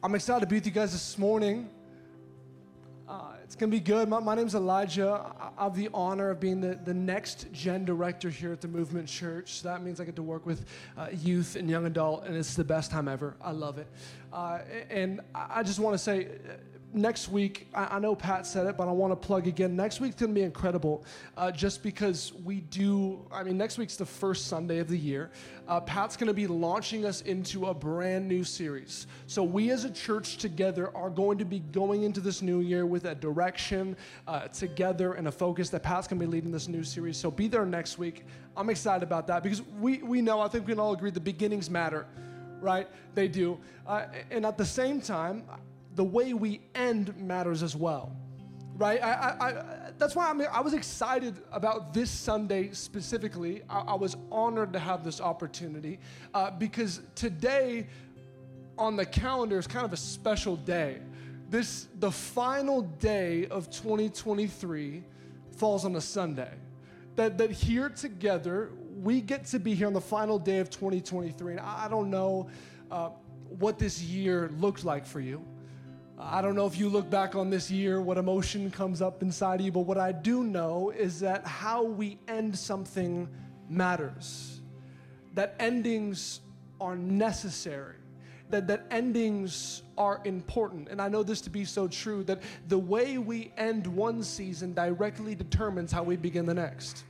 I'm excited to be with you guys this morning. Uh, it's going to be good. My, my name's Elijah. I, have the honor of being the, the next gen director here at the Movement Church. So That means I get to work with uh, youth and young adult, and it's the best time ever. I love it. Uh, and I just want to say, next week, I, I, know Pat said it, but I want to plug again. Next week's going to be incredible uh, just because we do, I mean, next week's the first Sunday of the year. Uh, Pat's going to be launching us into a brand new series. So, we as a church together are going to be going into this new year with a direction uh, together and a focus that Pat's going to be leading this new series. So, be there next week. I'm excited about that because we, we know, I think we can all agree, the beginnings matter right? They do. Uh, and at the same time, the way we end matters as well right? I, I, I, that's why I, mean, I was excited about this Sunday specifically. I, I was honored to have this opportunity uh, because today on the calendar is kind of a special day. This, the final day of 2023 falls on a Sunday. That, that here together, we get to be here on the final day of 2023. And I, don't know uh, what this year looked like for you. I don't know if you look back on this year, what emotion comes up inside of you, but what I do know is that how we end something matters. That endings are necessary. That, that endings are important. And I know this to be so true that the way we end one season directly determines how we begin the next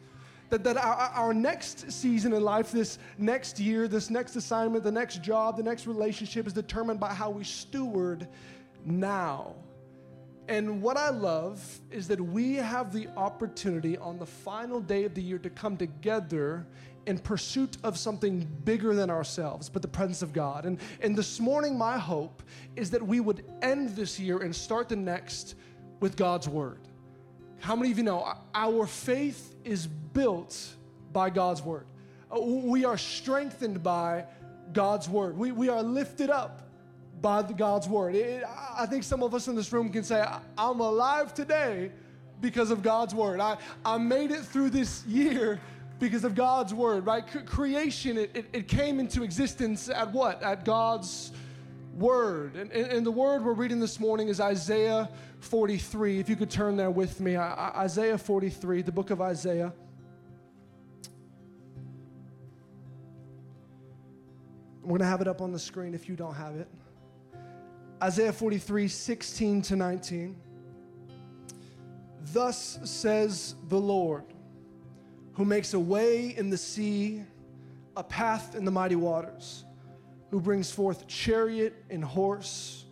that, that our, our next season in life, this next year, this next assignment, the next job, the next relationship is determined by how we steward now. And what I love is that we have the opportunity on the final day of the year to come together in pursuit of something bigger than ourselves, but the presence of God. And, and this morning, my hope is that we would end this year and start the next with God's Word. How many of you know our faith is built by God's Word? Uh, we are strengthened by God's Word. We, we are lifted up by God's word. It, I think some of us in this room can say, I'm alive today because of God's word. I, I made it through this year because of God's word, right? C- creation, it, it, it, came into existence at what? At God's word. And, and, and, the word we're reading this morning is Isaiah 43. If you could turn there with me, I, Isaiah 43, the book of Isaiah. We're going to have it up on the screen if you don't have it. Isaiah 43, 16 to 19. Thus says the Lord, who makes a way in the sea, a path in the mighty waters, who brings forth chariot and horse,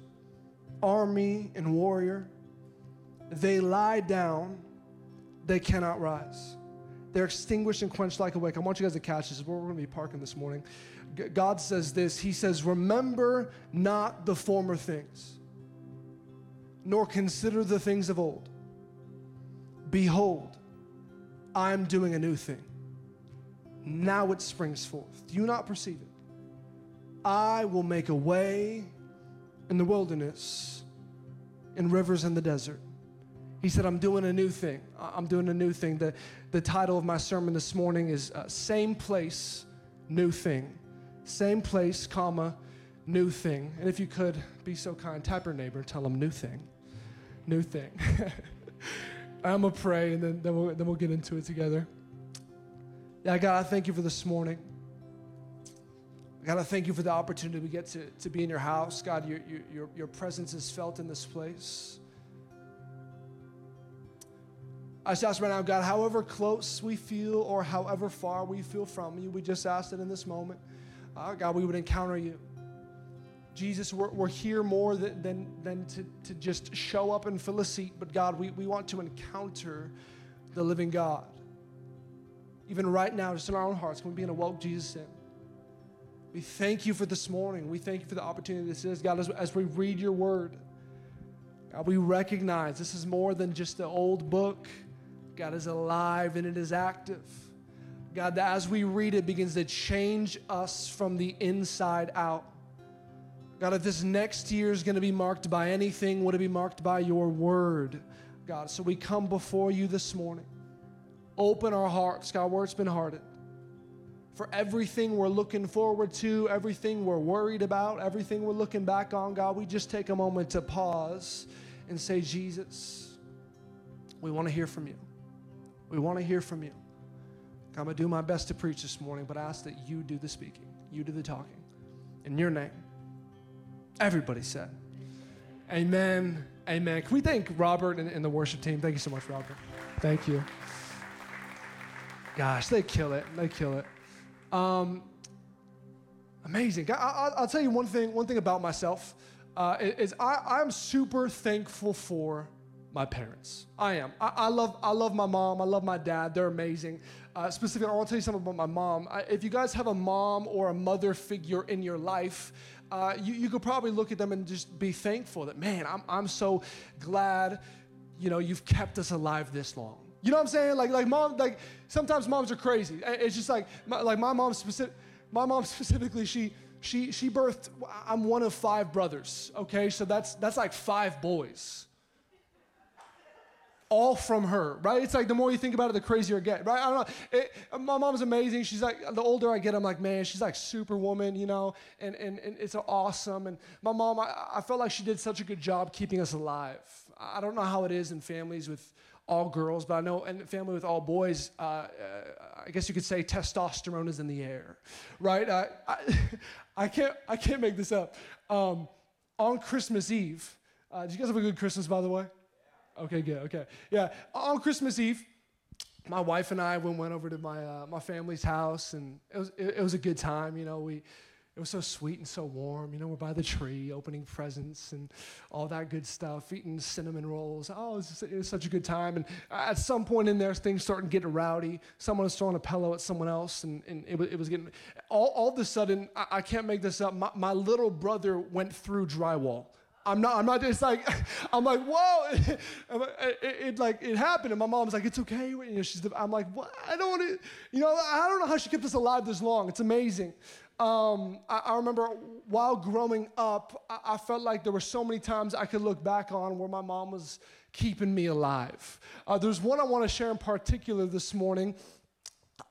army and warrior. They lie down, they cannot rise. They're extinguished and quenched like a wick. I want you guys to catch this. is Where we're going to be parking this morning. God says this He says, Remember not the former things, nor consider the things of old. Behold, I am doing a new thing. Now it springs forth. Do you not perceive it? I will make a way in the wilderness, in rivers in the desert. He said, I'm doing a new thing. I'm doing a new thing. The, the title of my sermon this morning is uh, Same Place, New Thing. Same place, comma, new thing. And if you could be so kind, tap your neighbor tell them new thing. New thing. I'm to pray and then, then, we'll, then we'll get into it together. Yeah, God, I thank you for this morning. God, I thank you for the opportunity we get to, to be in your house. God, your, your, your presence is felt in this place. I just ask right now, God, however close we feel or however far we feel from you, we just ask that in this moment uh, God, we would encounter you. Jesus, we're, we're here more than, than, than to, to just show up and fill a seat, but God, we, we want to encounter the living God. Even right now, just in our own hearts, can we begin to welcome Jesus in? We thank you for this morning. We thank you for the opportunity this is. God, as, as we read your word, God, we recognize this is more than just the old book. God is alive and it is active. God, that as we read it begins to change us from the inside out. God, if this next year is going to be marked by anything, would it be marked by your word, God? So we come before you this morning. Open our hearts, God, where it's been hardened. for everything we're looking forward to, everything we're worried about, everything we're looking back on, God, we just take a moment to pause and say, Jesus, we want to hear from you. We want to hear from you. I'm going to do my best to preach this morning, but I ask that you do the speaking, you do the talking. In your name. Everybody said, Amen. Amen. Can we thank Robert and, and the worship team? Thank you so much, Robert. Thank you. Gosh, they kill it. They kill it. Um, amazing. I, will tell you one thing. One thing about myself uh, is I, I'm super thankful for my parents. I am. I, I, love. I love my mom. I love my dad. They're amazing. Uh, specifically, I want to tell you something about my mom. I, if you guys have a mom or a mother figure in your life, uh, you, you could probably look at them and just be thankful that, man, I'm, I'm so glad, you know, you've kept us alive this long. You know what I'm saying? Like, like mom, like sometimes moms are crazy. It's just like, my, like my mom specific, my mom specifically, she, she, she birthed, I'm one of five brothers, okay? So that's, that's like five boys all from her, right? It's like the more you think about it, the crazier I get, right? I don't know. It, my mom's amazing. She's like, the older I get, I'm like, man, she's like superwoman, you know, and, and, and it's awesome. And my mom, I, I felt like she did such a good job keeping us alive. I don't know how it is in families with all girls, but I know in family with all boys, uh, uh, I guess you could say testosterone is in the air, right? Uh, I, I, can't, I can't make this up. Um, on Christmas Eve, uh, did you guys have a good Christmas, by the way? Okay, good. Okay. Yeah. On Christmas Eve, my wife and I went, went over to my, uh, my family's house, and it was, it, it, was a good time. You know, we, it was so sweet and so warm. You know, we're by the tree, opening presents and all that good stuff, eating cinnamon rolls. Oh, it was, it was such a good time. And at some point in there, things started getting rowdy. Someone was throwing a pillow at someone else, and, and it, was, it was getting, all, all of a sudden, I, I can't make this up, my, my little brother went through drywall. I'm not, I'm not, it's like, I'm like, whoa. it, it, it, like, it happened. And my mom's like, it's okay. You know, she's, I'm like, what? I don't want to, you know, I don't know how she kept us alive this long. It's amazing. Um, I, I, remember while growing up, I, I, felt like there were so many times I could look back on where my mom was keeping me alive. Uh, there's one I want to share in particular this morning.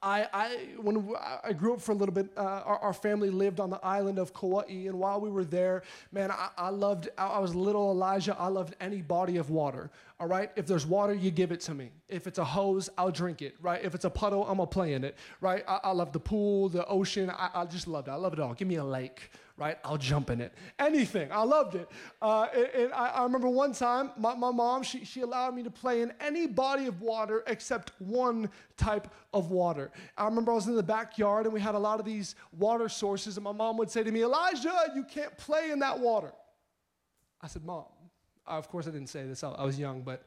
I, I, when I grew up for a little bit, uh, our, our, family lived on the island of Kauai, and while we were there, man, I, I loved, I was little Elijah, I loved any body of water, all right? If there's water, you give it to me. If it's a hose, I'll drink it, right? If it's a puddle, I'm gonna play in it, right? I, I love the pool, the ocean, I, I just loved it. I love it all. Give me a lake, right? I'll jump in it. Anything. I loved it. Uh, and, and I, I, remember one time, my, my mom, she, she allowed me to play in any body of water except one type of water. I remember I was in the backyard and we had a lot of these water sources, and my mom would say to me, Elijah, you can't play in that water. I said, Mom, Uh, of course I didn't say this, I, was young, but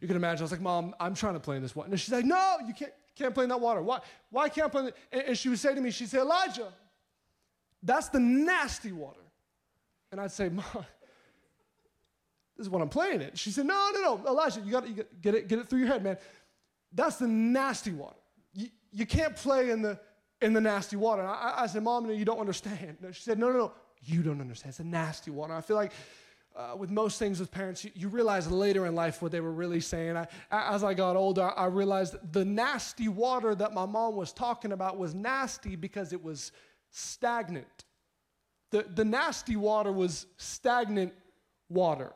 you can imagine, I was like, Mom, I'm trying to play in this water. And she's like, No, you can't, can't play in that water. Why, why can't I play and, and she would say to me, She'd say, Elijah, that's the nasty water. And I'd say, Mom, this is what I'm playing it. She said, No, no, no, Elijah, you got to get it, get it through your head, man. That's the nasty water. You, you can't play in the in the nasty water. And I, I said, Mom, no, you don't understand. No, she said, No, no, no, you don't understand. It's a nasty water. I feel like uh, with most things with parents, you, you, realize later in life what they were really saying. I, as I got older, I realized the nasty water that my mom was talking about was nasty because it was stagnant. The, the nasty water was stagnant water.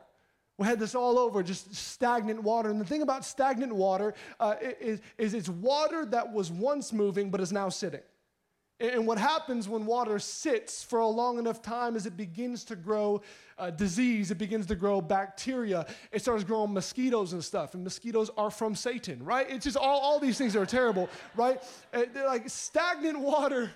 We had this all over, just stagnant water. And the thing about stagnant water uh, is, is it's water that was once moving but is now sitting. And what happens when water sits for a long enough time is it begins to grow uh, disease, it begins to grow bacteria, it starts growing mosquitoes and stuff. And mosquitoes are from Satan, right? It's just all, all these things are terrible, right? Uh, like stagnant water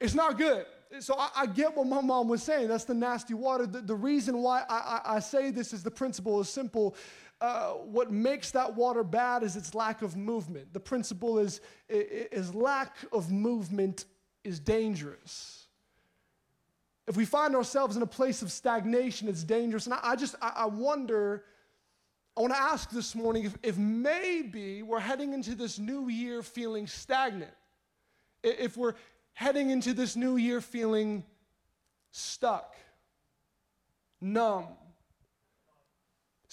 it's not good. So I, I, get what my mom was saying. That's the nasty water. The, the reason why I, I, I, say this is the principle is simple. Uh, what makes that water bad is its lack of movement. The principle is, is lack of movement is dangerous. If we find ourselves in a place of stagnation, it's dangerous. And I, I just, I, I wonder, I want to ask this morning if, if maybe we're heading into this new year feeling stagnant. If we're heading into this new year feeling stuck, numb,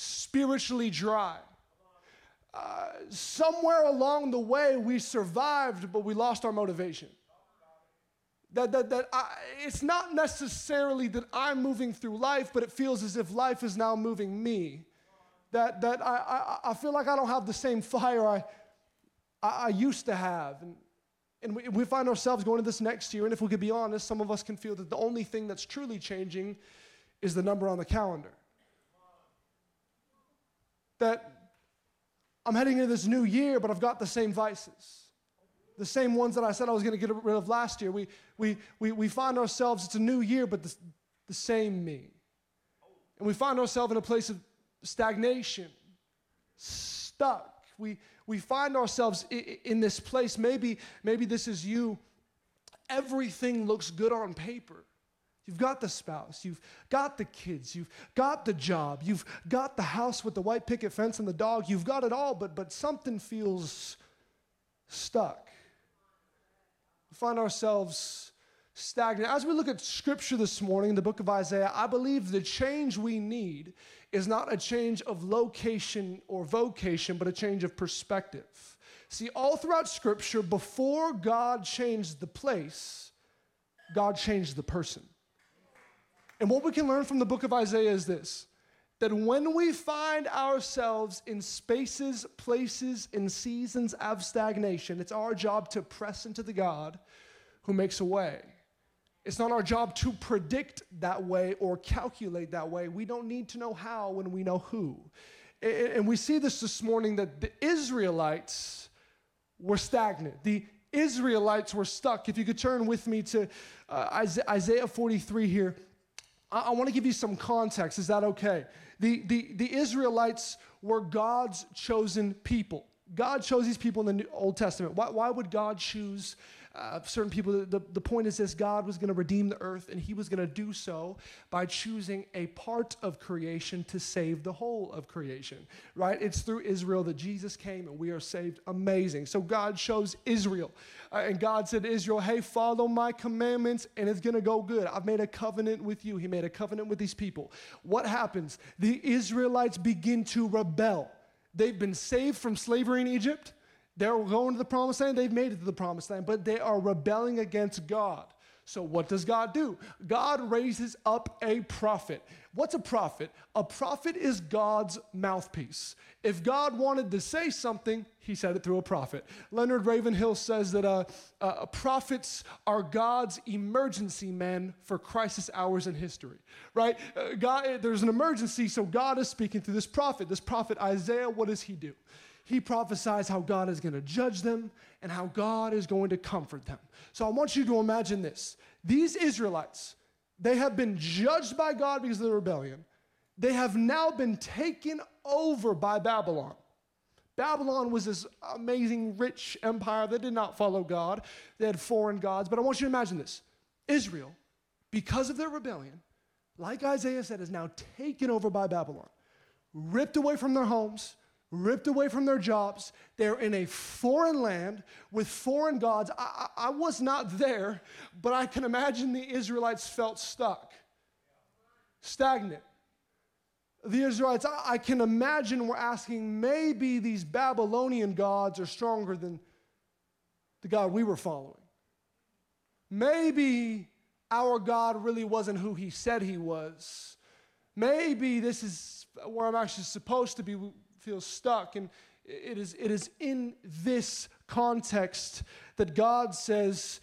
spiritually dry. Uh, somewhere along the way, we survived, but we lost our motivation. That, that, that I, it's not necessarily that I'm moving through life, but it feels as if life is now moving me. That, that I, I, I feel like I don't have the same fire I, I, I used to have. And, and we, we find ourselves going to this next year, and if we could be honest, some of us can feel that the only thing that's truly changing is the number on the calendar. That I'm heading into this new year, but I've got the same vices. The same ones that I said I was going to get rid of last year. We, we, we, we find ourselves, it's a new year, but the, the same me. And we find ourselves in a place of stagnation, stuck. We, we find ourselves in, in this place. Maybe, maybe this is you. Everything looks good on paper. You've got the spouse, you've got the kids, you've got the job, you've got the house with the white picket fence and the dog, you've got it all, but, but something feels stuck. We find ourselves stagnant. As we look at scripture this morning in the book of Isaiah, I believe the change we need is not a change of location or vocation, but a change of perspective. See, all throughout scripture, before God changed the place, God changed the person. And what we can learn from the book of Isaiah is this that when we find ourselves in spaces, places, and seasons of stagnation, it's our job to press into the God who makes a way. It's not our job to predict that way or calculate that way. We don't need to know how when we know who. And we see this this morning that the Israelites were stagnant. The Israelites were stuck. If you could turn with me to uh, Isaiah 43 here. I, I want to give you some context. Is that okay? The, the, the Israelites were God's chosen people. God chose these people in the New, Old Testament. Why, why would God choose uh, certain people. The, the point is this God was going to redeem the earth, and he was going to do so by choosing a part of creation to save the whole of creation, right? It's through Israel that Jesus came, and we are saved. Amazing. So God chose Israel, uh, and God said Israel, hey, follow my commandments, and it's going to go good. I've made a covenant with you. He made a covenant with these people. What happens? The Israelites begin to rebel. They've been saved from slavery in Egypt. They're going to the promised land, they've made it to the promised land, but they are rebelling against God. So, what does God do? God raises up a prophet. What's a prophet? A prophet is God's mouthpiece. If God wanted to say something, he said it through a prophet. Leonard Ravenhill says that uh, uh, prophets are God's emergency men for crisis hours in history, right? Uh, God, there's an emergency, so God is speaking through this prophet. This prophet, Isaiah, what does he do? He prophesies how God is going to judge them and how God is going to comfort them. So I want you to imagine this. These Israelites, they have been judged by God because of the rebellion. They have now been taken over by Babylon. Babylon was this amazing, rich empire that did not follow God. They had foreign gods. But I want you to imagine this Israel, because of their rebellion, like Isaiah said, is now taken over by Babylon, ripped away from their homes, ripped away from their jobs. They're in a foreign land with foreign gods. I, I, was not there, but I can imagine the Israelites felt stuck, stagnant. The Israelites, I, I can imagine, were asking maybe these Babylonian gods are stronger than the God we were following. Maybe our God really wasn't who he said he was. Maybe this is where I'm actually supposed to be feels stuck. And it is, it is in this context that God says,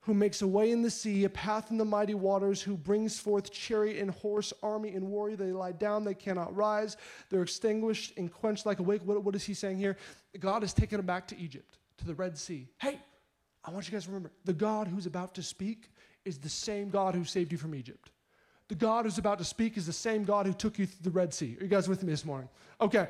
who makes a way in the sea, a path in the mighty waters, who brings forth chariot and horse, army and warrior. They lie down, they cannot rise. They're extinguished and quenched like a wick. What, what is he saying here? God has taken them back to Egypt, to the Red Sea. Hey, I want you guys to remember the God who's about to speak is the same God who saved you from Egypt. The God who's about to speak is the same God who took you through the Red Sea. Are you guys with me this morning? Okay.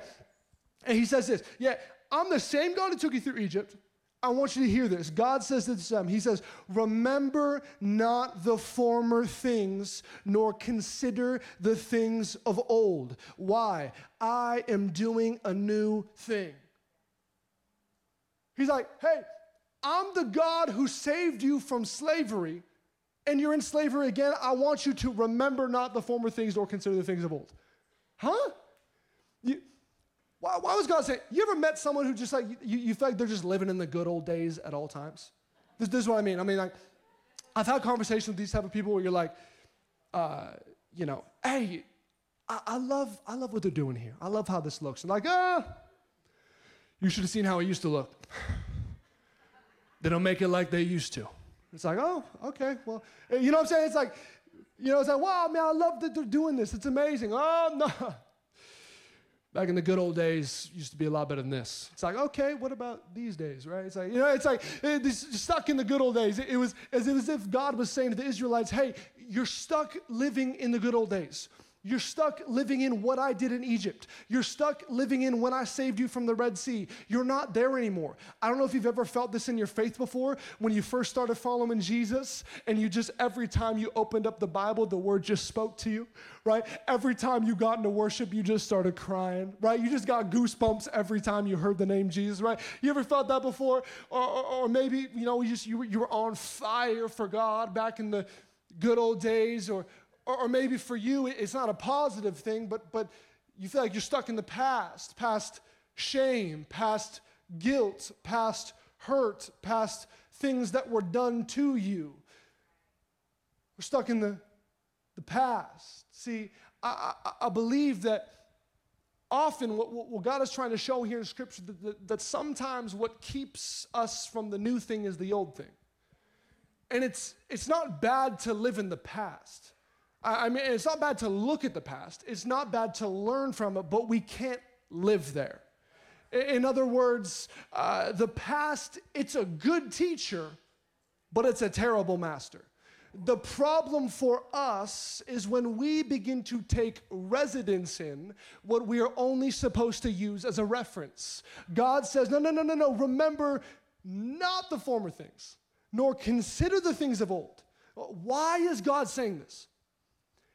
And he says this Yeah, I'm the same God who took you through Egypt. I want you to hear this. God says this to them. He says, Remember not the former things, nor consider the things of old. Why? I am doing a new thing. He's like, Hey, I'm the God who saved you from slavery and you're in slavery again, I want you to remember not the former things nor consider the things of old. Huh? You, why, why, was God saying, you ever met someone who just like, you, you feel like they're just living in the good old days at all times? This, this is what I mean. I mean, like, I've had conversations with these type of people where you're like, uh, you know, hey, I, I, love, I love what they're doing here. I love how this looks. And like, ah, you should have seen how it used to look. they don't make it like they used to. It's like, oh, okay, well, you know what I'm saying? It's like, you know, it's like, wow, man, I love that they're doing this. It's amazing. Oh, no. Back in the good old days, used to be a lot better than this. It's like, okay, what about these days, right? It's like, you know, it's like it's stuck in the good old days. It, it was as if God was saying to the Israelites, hey, you're stuck living in the good old days. You're stuck living in what I did in Egypt. You're stuck living in when I saved you from the Red Sea. You're not there anymore. I don't know if you've ever felt this in your faith before when you first started following Jesus and you just, every time you opened up the Bible, the word just spoke to you, right? Every time you got into worship, you just started crying, right? You just got goosebumps every time you heard the name Jesus, right? You ever felt that before? Or, or, or maybe, you know, you, just, you, you were on fire for God back in the good old days or or, or maybe for you, it's not a positive thing, but, but you feel like you're stuck in the past, past shame, past guilt, past hurt, past things that were done to you. We're stuck in the, the past. See, I, I, I believe that often what, what, God is trying to show here in Scripture that, that, that sometimes what keeps us from the new thing is the old thing. And it's, it's not bad to live in the past. I mean, it's not bad to look at the past, it's not bad to learn from it, but we can't live there. In other words, uh, the past, it's a good teacher, but it's a terrible master. The problem for us is when we begin to take residence in what we are only supposed to use as a reference. God says, no, no, no, no, no, remember not the former things, nor consider the things of old. Why is God saying this?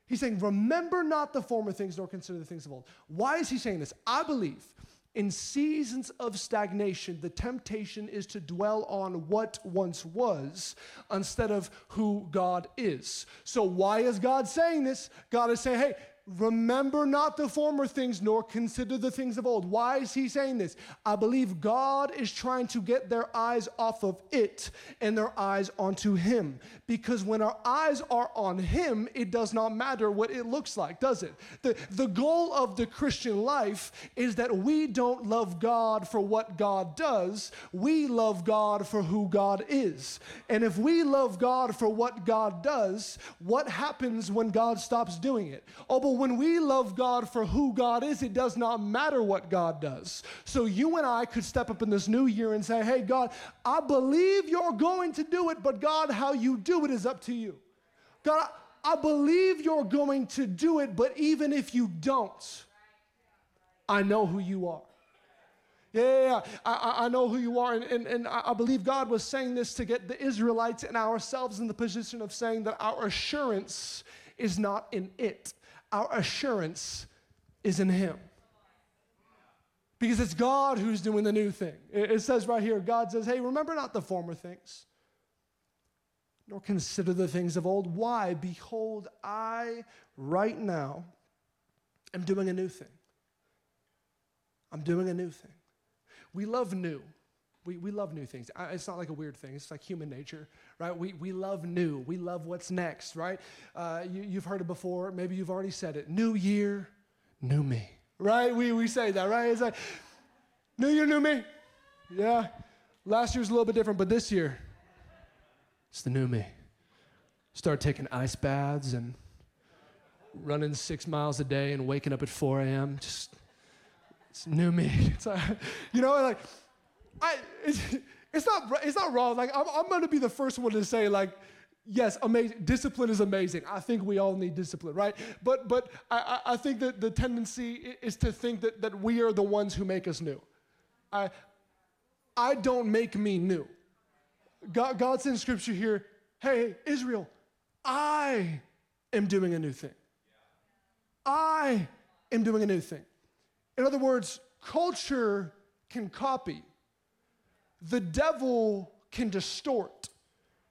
He's saying, Remember not the former things, nor consider the things of old. Why is he saying this? I believe in seasons of stagnation, the temptation is to dwell on what once was instead of who God is. So, why is God saying this? God is saying, hey, Remember not the former things, nor consider the things of old. Why is he saying this? I believe God is trying to get their eyes off of it and their eyes onto him. Because when our eyes are on him, it does not matter what it looks like, does it? The, the goal of the Christian life is that we don't love God for what God does, we love God for who God is. And if we love God for what God does, what happens when God stops doing it? Oh, but when we love God for who God is, it does not matter what God does. So you and I could step up in this new year and say, hey, God, I believe you're going to do it, but God, how you do it is up to you. God, I believe you're going to do it, but even if you don't, I know who you are. Yeah, yeah, yeah. I, I know who you are. And, and, and I believe God was saying this to get the Israelites and ourselves in the position of saying that our assurance is not in it our assurance is in Him. Because it's God who's doing the new thing. It says right here God says, Hey, remember not the former things, nor consider the things of old. Why? Behold, I right now am doing a new thing. I'm doing a new thing. We love new. We, we love new things. It's not like a weird thing. It's like human nature, right? We, we love new. We love what's next, right? Uh, you, you've heard it before. Maybe you've already said it. New year, new me, right? We, we say that, right? It's like, new year, new me. Yeah. Last year's a little bit different, but this year, it's the new me. Start taking ice baths and running six miles a day and waking up at 4 a.m. Just, it's new me. It's like, you know, like, I, it's, not, it's not wrong. Like, I'm, I'm going to be the first one to say, like, yes, amazing. Discipline is amazing. I think we all need discipline, right? But, but I, I think that the tendency is to think that, that we are the ones who make us new. I, I don't make me new. God, God's in scripture here, hey, Israel, I am doing a new thing. I am doing a new thing. In other words, culture can copy, the devil can distort.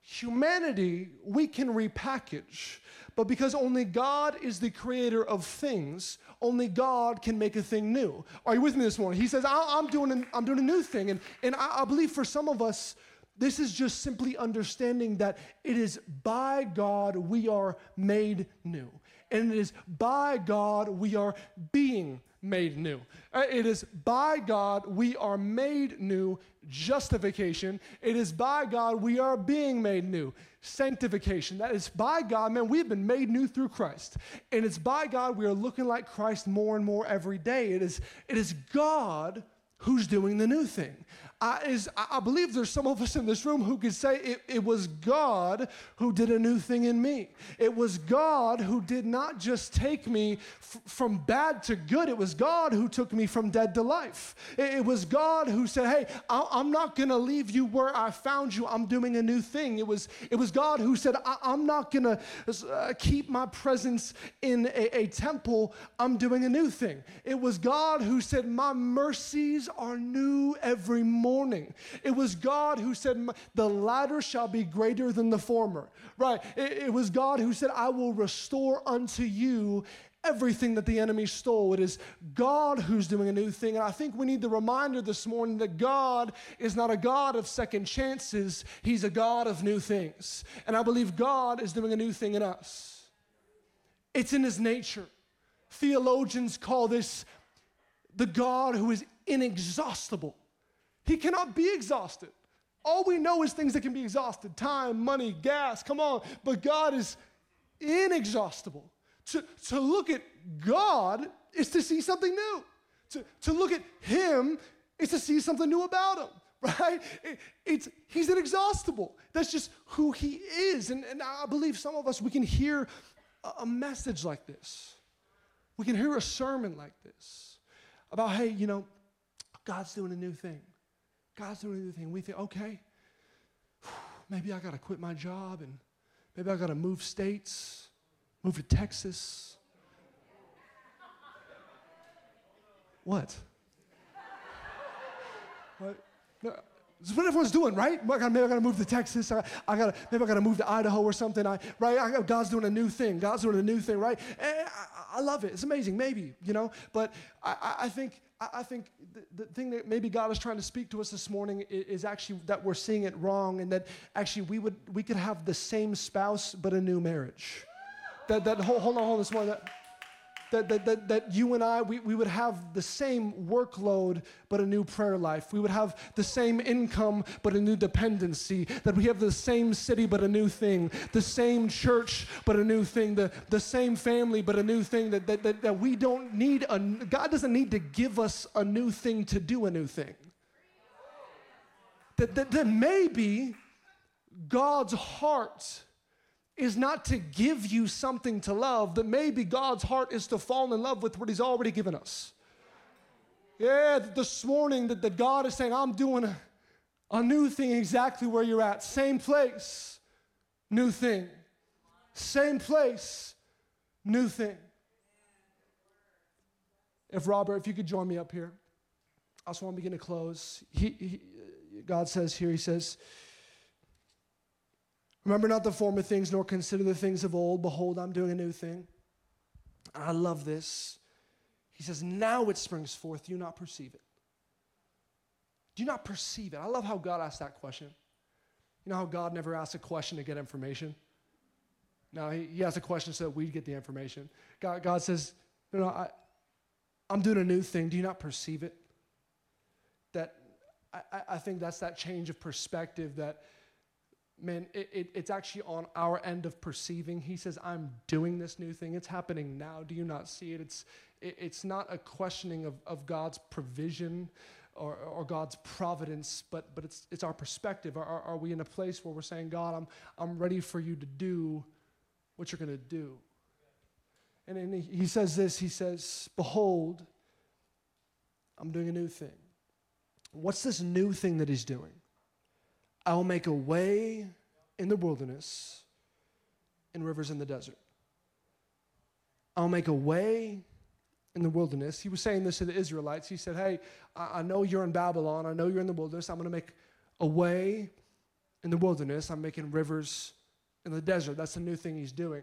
Humanity, we can repackage. But because only God is the creator of things, only God can make a thing new. Are you with me this morning? He says, I'm doing, I'm doing a new thing. And, and I, I believe for some of us, This is just simply understanding that it is by God we are made new. And it is by God we are being made new. Uh, it is by God we are made new, justification. It is by God we are being made new, sanctification. That is by God, man, we've been made new through Christ. And it's by God we are looking like Christ more and more every day. It is, it is God who's doing the new thing. I, is, I believe there's some of us in this room who could say it, it was God who did a new thing in me. It was God who did not just take me f- from bad to good, it was God who took me from dead to life. It, it was God who said, Hey, I, am not going to leave you where I found you. I'm doing a new thing. It was, it was God who said, I, am not going to uh, keep my presence in a, a temple. I'm doing a new thing. It was God who said, My mercies are new every morning morning. It was God who said, The latter shall be greater than the former. Right? It, it was God who said, I will restore unto you everything that the enemy stole. It is God who's doing a new thing. And I think we need the reminder this morning that God is not a God of second chances, He's a God of new things. And I believe God is doing a new thing in us. It's in His nature. Theologians call this the God who is inexhaustible. He cannot be exhausted. All we know is things that can be exhausted time, money, gas, come on. But God is inexhaustible. To, to look at God is to see something new. To, to look at Him is to see something new about Him, right? It, it's, he's inexhaustible. That's just who He is. And, and I believe some of us, we can hear a, a message like this. We can hear a sermon like this about, hey, you know, God's doing a new thing. God's doing anything. We think, okay, maybe I got to quit my job and maybe I got to move states, move to Texas. What? what? No, is what everyone's doing, right? Maybe I gotta move to Texas. I, I, gotta, maybe I gotta move to Idaho or something. I, right? I, God's doing a new thing. God's doing a new thing, right? Eh, I, I, love it. It's amazing, maybe, you know. But I, I think I think the, the, thing that maybe God is trying to speak to us this morning is, is, actually that we're seeing it wrong, and that actually we would we could have the same spouse but a new marriage. That that hold, hold on, hold on this morning. That, that, that, that, that you and I, we, we would have the same workload, but a new prayer life. We would have the same income, but a new dependency. That we have the same city, but a new thing. The same church, but a new thing. The, the same family, but a new thing. That, that, that, that we don't need, a, God doesn't need to give us a new thing to do a new thing. That, that, that maybe God's heart is not to give you something to love, that maybe God's heart is to fall in love with what He's already given us. Yeah, this morning that, that God is saying, I'm doing a, a new thing exactly where you're at. Same place, new thing. Same place, new thing. If Robert, if you could join me up here, I just want to begin to close. He, he, God says here, He says, Remember not the former things, nor consider the things of old. Behold, I'm doing a new thing. I love this. He says, Now it springs forth. Do you not perceive it? Do you not perceive it? I love how God asked that question. You know how God never asks a question to get information? No, he, he asks a question so that we get the information. God, God says, You know, I, I'm doing a new thing. Do you not perceive it? That I, I think that's that change of perspective that man, it, it, it's actually on our end of perceiving. He says, I'm doing this new thing. It's happening now. Do you not see it? It's, it, it's not a questioning of, of God's provision or, or God's providence, but, but it's, it's our perspective. Are, are, are we in a place where we're saying, God, I'm, I'm ready for you to do what you're going to do? And then he, he says this He says, Behold, I'm doing a new thing. What's this new thing that he's doing? I will make a way in the wilderness and rivers in the desert. I'll make a way in the wilderness. He was saying this to the Israelites. He said, Hey, I, I know you're in Babylon. I know you're in the wilderness. I'm going to make a way in the wilderness. I'm making rivers in the desert. That's a new thing he's doing.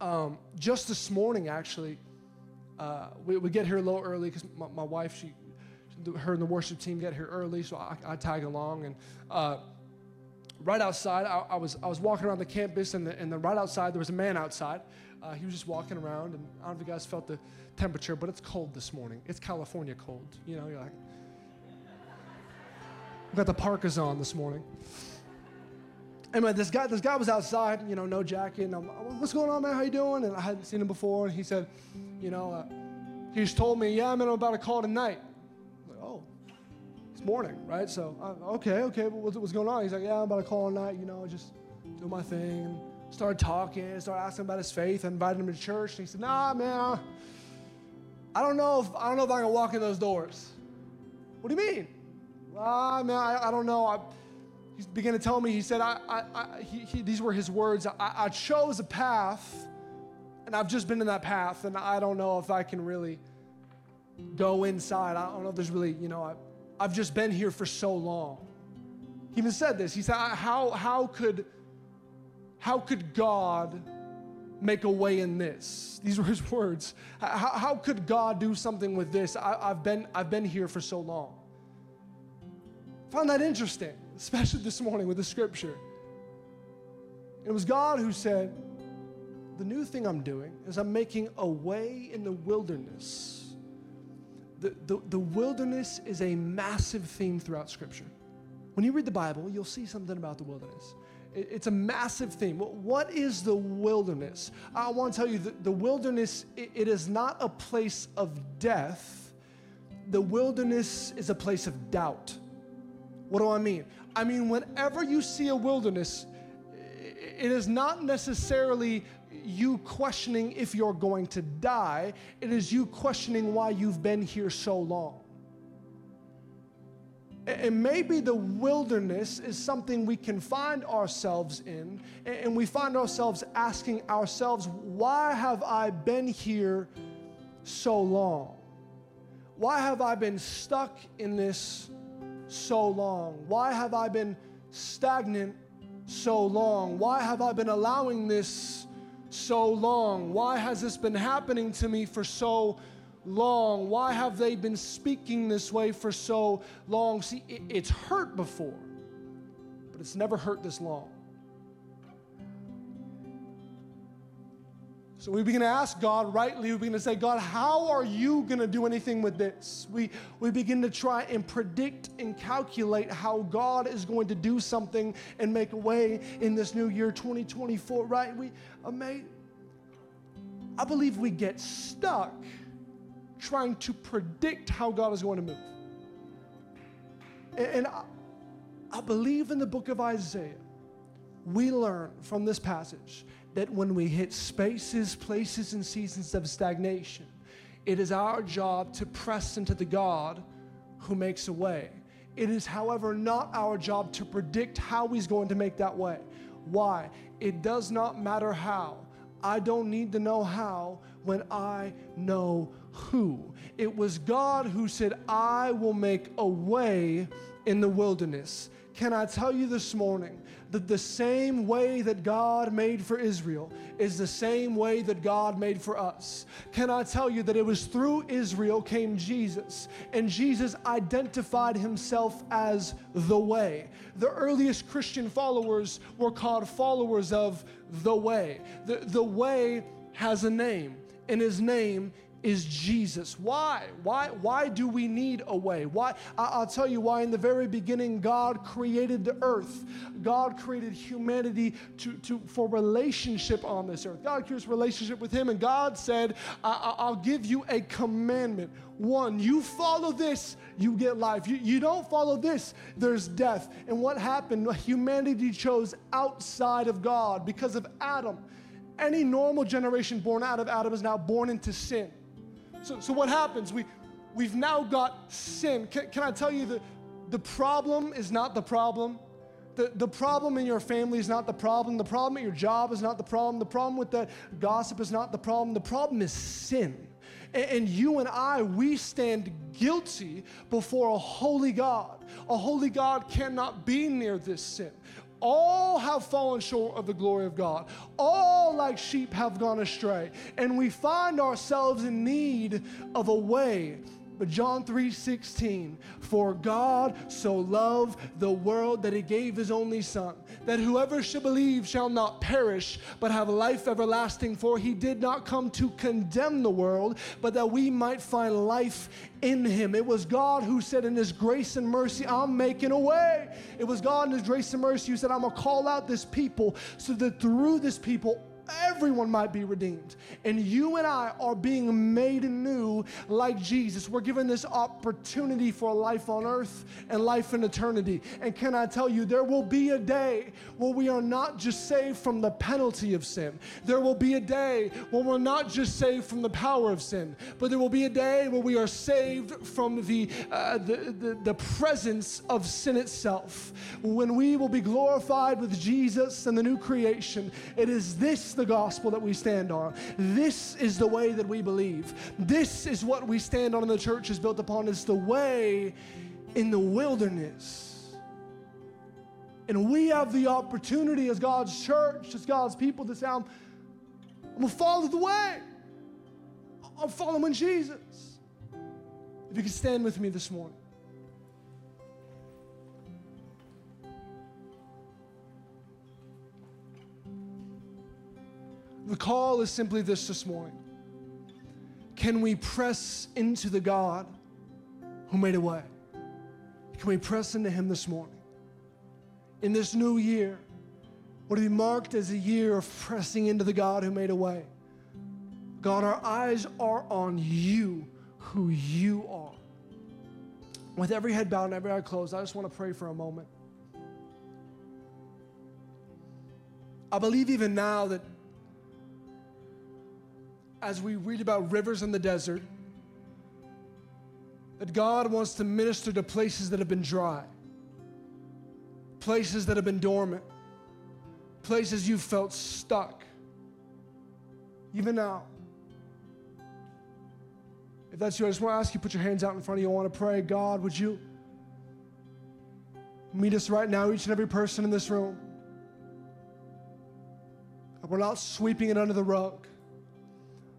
Um, just this morning, actually, uh, we, we, get here a little early because my, my, wife, she her and the worship team get here early, so I, I tag along. And uh, right outside, I, I, was I was walking around the campus, and, the, and then right outside there was a man outside. Uh, he was just walking around, and I don't know if you guys felt the temperature, but it's cold this morning. It's California cold. You know, you're like, we got the parkas on this morning. Anyway, this guy, this guy was outside, you know, no jacket. And I'm, what's going on, man? How you doing? And I hadn't seen him before. And he said, you know, uh, he just told me, yeah, man, I'm about to call tonight. Oh, it's morning, right? So, uh, okay, okay, what's, what's going on? He's like, yeah, I'm about to call tonight, you know, just do my thing. Started talking, started asking about his faith. I invited him to church. And he said, nah, man, I don't know if, I don't know if I can walk in those doors. What do you mean? Ah, man, I, I don't know. I, he began to tell me, he said, I, I, I he, he, these were his words, I, I chose a path, and I've just been in that path, and I don't know if I can really go inside. I don't know if there's really, you know, I, I've just been here for so long. He even said this. He said, how, how, could, how could God make a way in this? These were his words. How, how could God do something with this? I, I've, been, I've been here for so long. Found that interesting especially this morning with the scripture. It was God who said, The new thing I'm doing is I'm making a way in the wilderness. The, the, the wilderness is a massive theme throughout scripture. When you read the Bible, you'll see something about the wilderness. It, it's a massive theme. What is the wilderness? I want to tell you that the wilderness, it, it is not a place of death, the wilderness is a place of doubt. What do I mean? I mean, whenever you see a wilderness, it is not necessarily you questioning if you're going to die, it is you questioning why you've been here so long. And maybe the wilderness is something we can find ourselves in, and we find ourselves asking ourselves, why have I been here so long? Why have I been stuck in this so long? Why have I been stagnant so long? Why have I been allowing this so long? Why has this been happening to me for so long? Why have they been speaking this way for so long? See, it's hurt before, but it's never hurt this long. So we begin to ask God rightly, we begin to say, God, how are you going to do anything with this? We, we begin to try and predict and calculate how God is going to do something and make a way in this new year 2024, right? We, uh, may, I believe we get stuck trying to predict how God is going to move. And, and I, I believe in the book of Isaiah, we learn from this passage that when we hit spaces, places, and seasons of stagnation, it is our job to press into the God who makes a way. It is, however, not our job to predict how He's going to make that way. Why? It does not matter how. I don't need to know how when I know who. It was God who said, I will make a way in the wilderness. Can I tell you this morning that the same way that God made for Israel is the same way that God made for us? Can I tell you that it was through Israel came Jesus, and Jesus identified himself as the way. The earliest Christian followers were called followers of the way. The, the way has a name, and his name is Jesus. Why? Why, why do we need a way? Why? I, will tell you why. In the very beginning, God created the earth. God created humanity to, to, for relationship on this earth. God creates relationship with Him, and God said, I, I'll give you a commandment. One, you follow this, you get life. You, you don't follow this, there's death. And what happened? Humanity chose outside of God because of Adam. Any normal generation born out of Adam is now born into sin. So, so what happens? We, we've now got sin. Can, can I tell you that the problem is not the problem? The, the problem in your family is not the problem. The problem at your job is not the problem. The problem with the gossip is not the problem. The problem is sin. And, and you and I, we stand guilty before a holy God. A holy God cannot be near this sin. All have fallen short of the glory of God. All, like sheep, have gone astray. And we find ourselves in need of a way But John 3:16, for God so loved the world that he gave his only son, that whoever should believe shall not perish, but have life everlasting, for he did not come to condemn the world, but that we might find life in him. It was God who said in his grace and mercy, I'm making a way. It was God in his grace and mercy who said, I'm gonna call out this people so that through this people everyone might be redeemed. And you and I are being made new like Jesus. We're given this opportunity for life on earth and life in eternity. And can I tell you, there will be a day where we are not just saved from the penalty of sin. There will be a day when we're not just saved from the power of sin, but there will be a day where we are saved from the, uh, the, the, the presence of sin itself. When we will be glorified with Jesus and the new creation, it is this the gospel that we stand on. This is the way that we believe. This is what we stand on and the church is built upon. It's the way in the wilderness. And we have the opportunity as God's church, as God's people, to say, I'm, I'm going to follow the way. I'm following Jesus. If you could stand with me this morning. The call is simply this this morning. Can we press into the God who made a way? Can we press into Him this morning? In this new year, would it be marked as a year of pressing into the God who made a way? God, our eyes are on you, who you are. With every head bowed and every eye closed, I just want to pray for a moment. I believe even now that as we read about rivers in the desert, that God wants to minister to places that have been dry, places that have been dormant, places you've felt stuck. Even now. If that's you, I just want to ask you put your hands out in front of you. I want to pray, God, would you meet us right now, each and every person in this room? We're not sweeping it under the rug.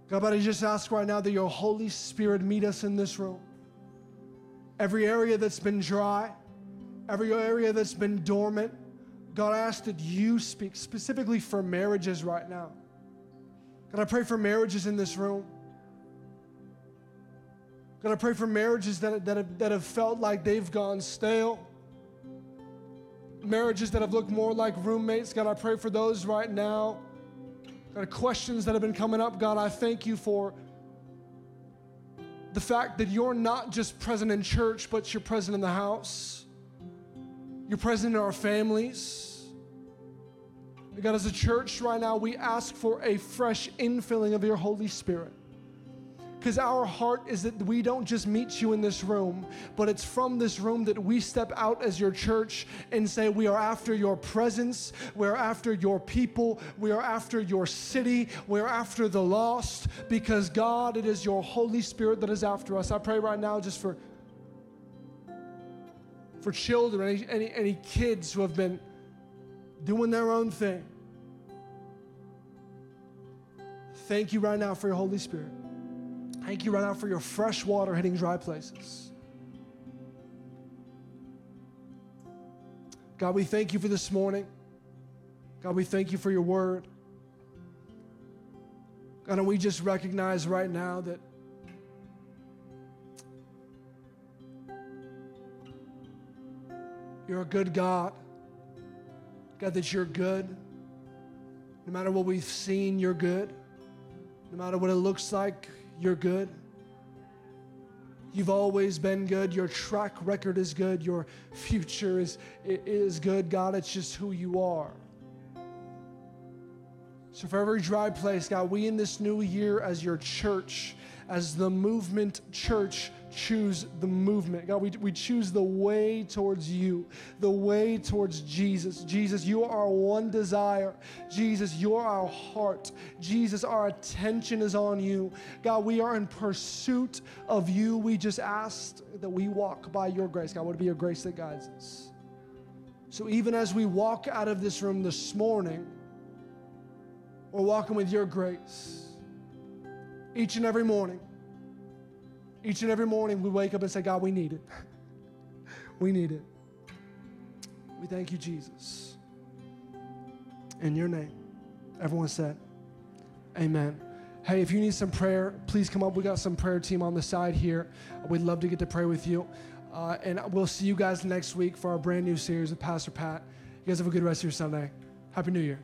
God, but I just ask right now that your Holy Spirit meet us in this room. Every area that's been dry, every area that's been dormant, God, I ask that you speak specifically for marriages right now. God, I pray for marriages in this room. God, I pray for marriages that, that, have, that have felt like they've gone stale. Marriages that have looked more like roommates. God, I pray for those right now Questions that have been coming up, God, I thank you for the fact that you're not just present in church, but you're present in the house. You're present in our families. God, as a church right now, we ask for a fresh infilling of your Holy Spirit. Because our heart is that we don't just meet you in this room, but it's from this room that we step out as your church and say, We are after your presence, we're after your people, we are after your city, we're after the lost, because God, it is your Holy Spirit that is after us. I pray right now just for, for children, any, any, any kids who have been doing their own thing. Thank you right now for your Holy Spirit. Thank you right now for your fresh water hitting dry places. God, we thank you for this morning. God, we thank you for your word. God, and we just recognize right now that you're a good God. God, that you're good. No matter what we've seen, you're good. No matter what it looks like, you're good. You've always been good. Your track record is good. Your future is, is good. God, it's just who you are. So, for every dry place, God, we in this new year as your church, as the movement church, choose the movement. God, we, we choose the way towards you, the way towards Jesus. Jesus, you are our one desire. Jesus, you're our heart. Jesus, our attention is on you. God, we are in pursuit of you. We just asked that we walk by your grace. God, would it be your grace that guides us? So even as we walk out of this room this morning, we're walking with your grace each and every morning Each and every morning we wake up and say, God, we need it. we need it. We thank you, Jesus. In your name. Everyone said, Amen. Hey, if you need some prayer, please come up. We got some prayer team on the side here. We'd love to get to pray with you. Uh, and we'll see you guys next week for our brand new series with Pastor Pat. You guys have a good rest of your Sunday. Happy New Year.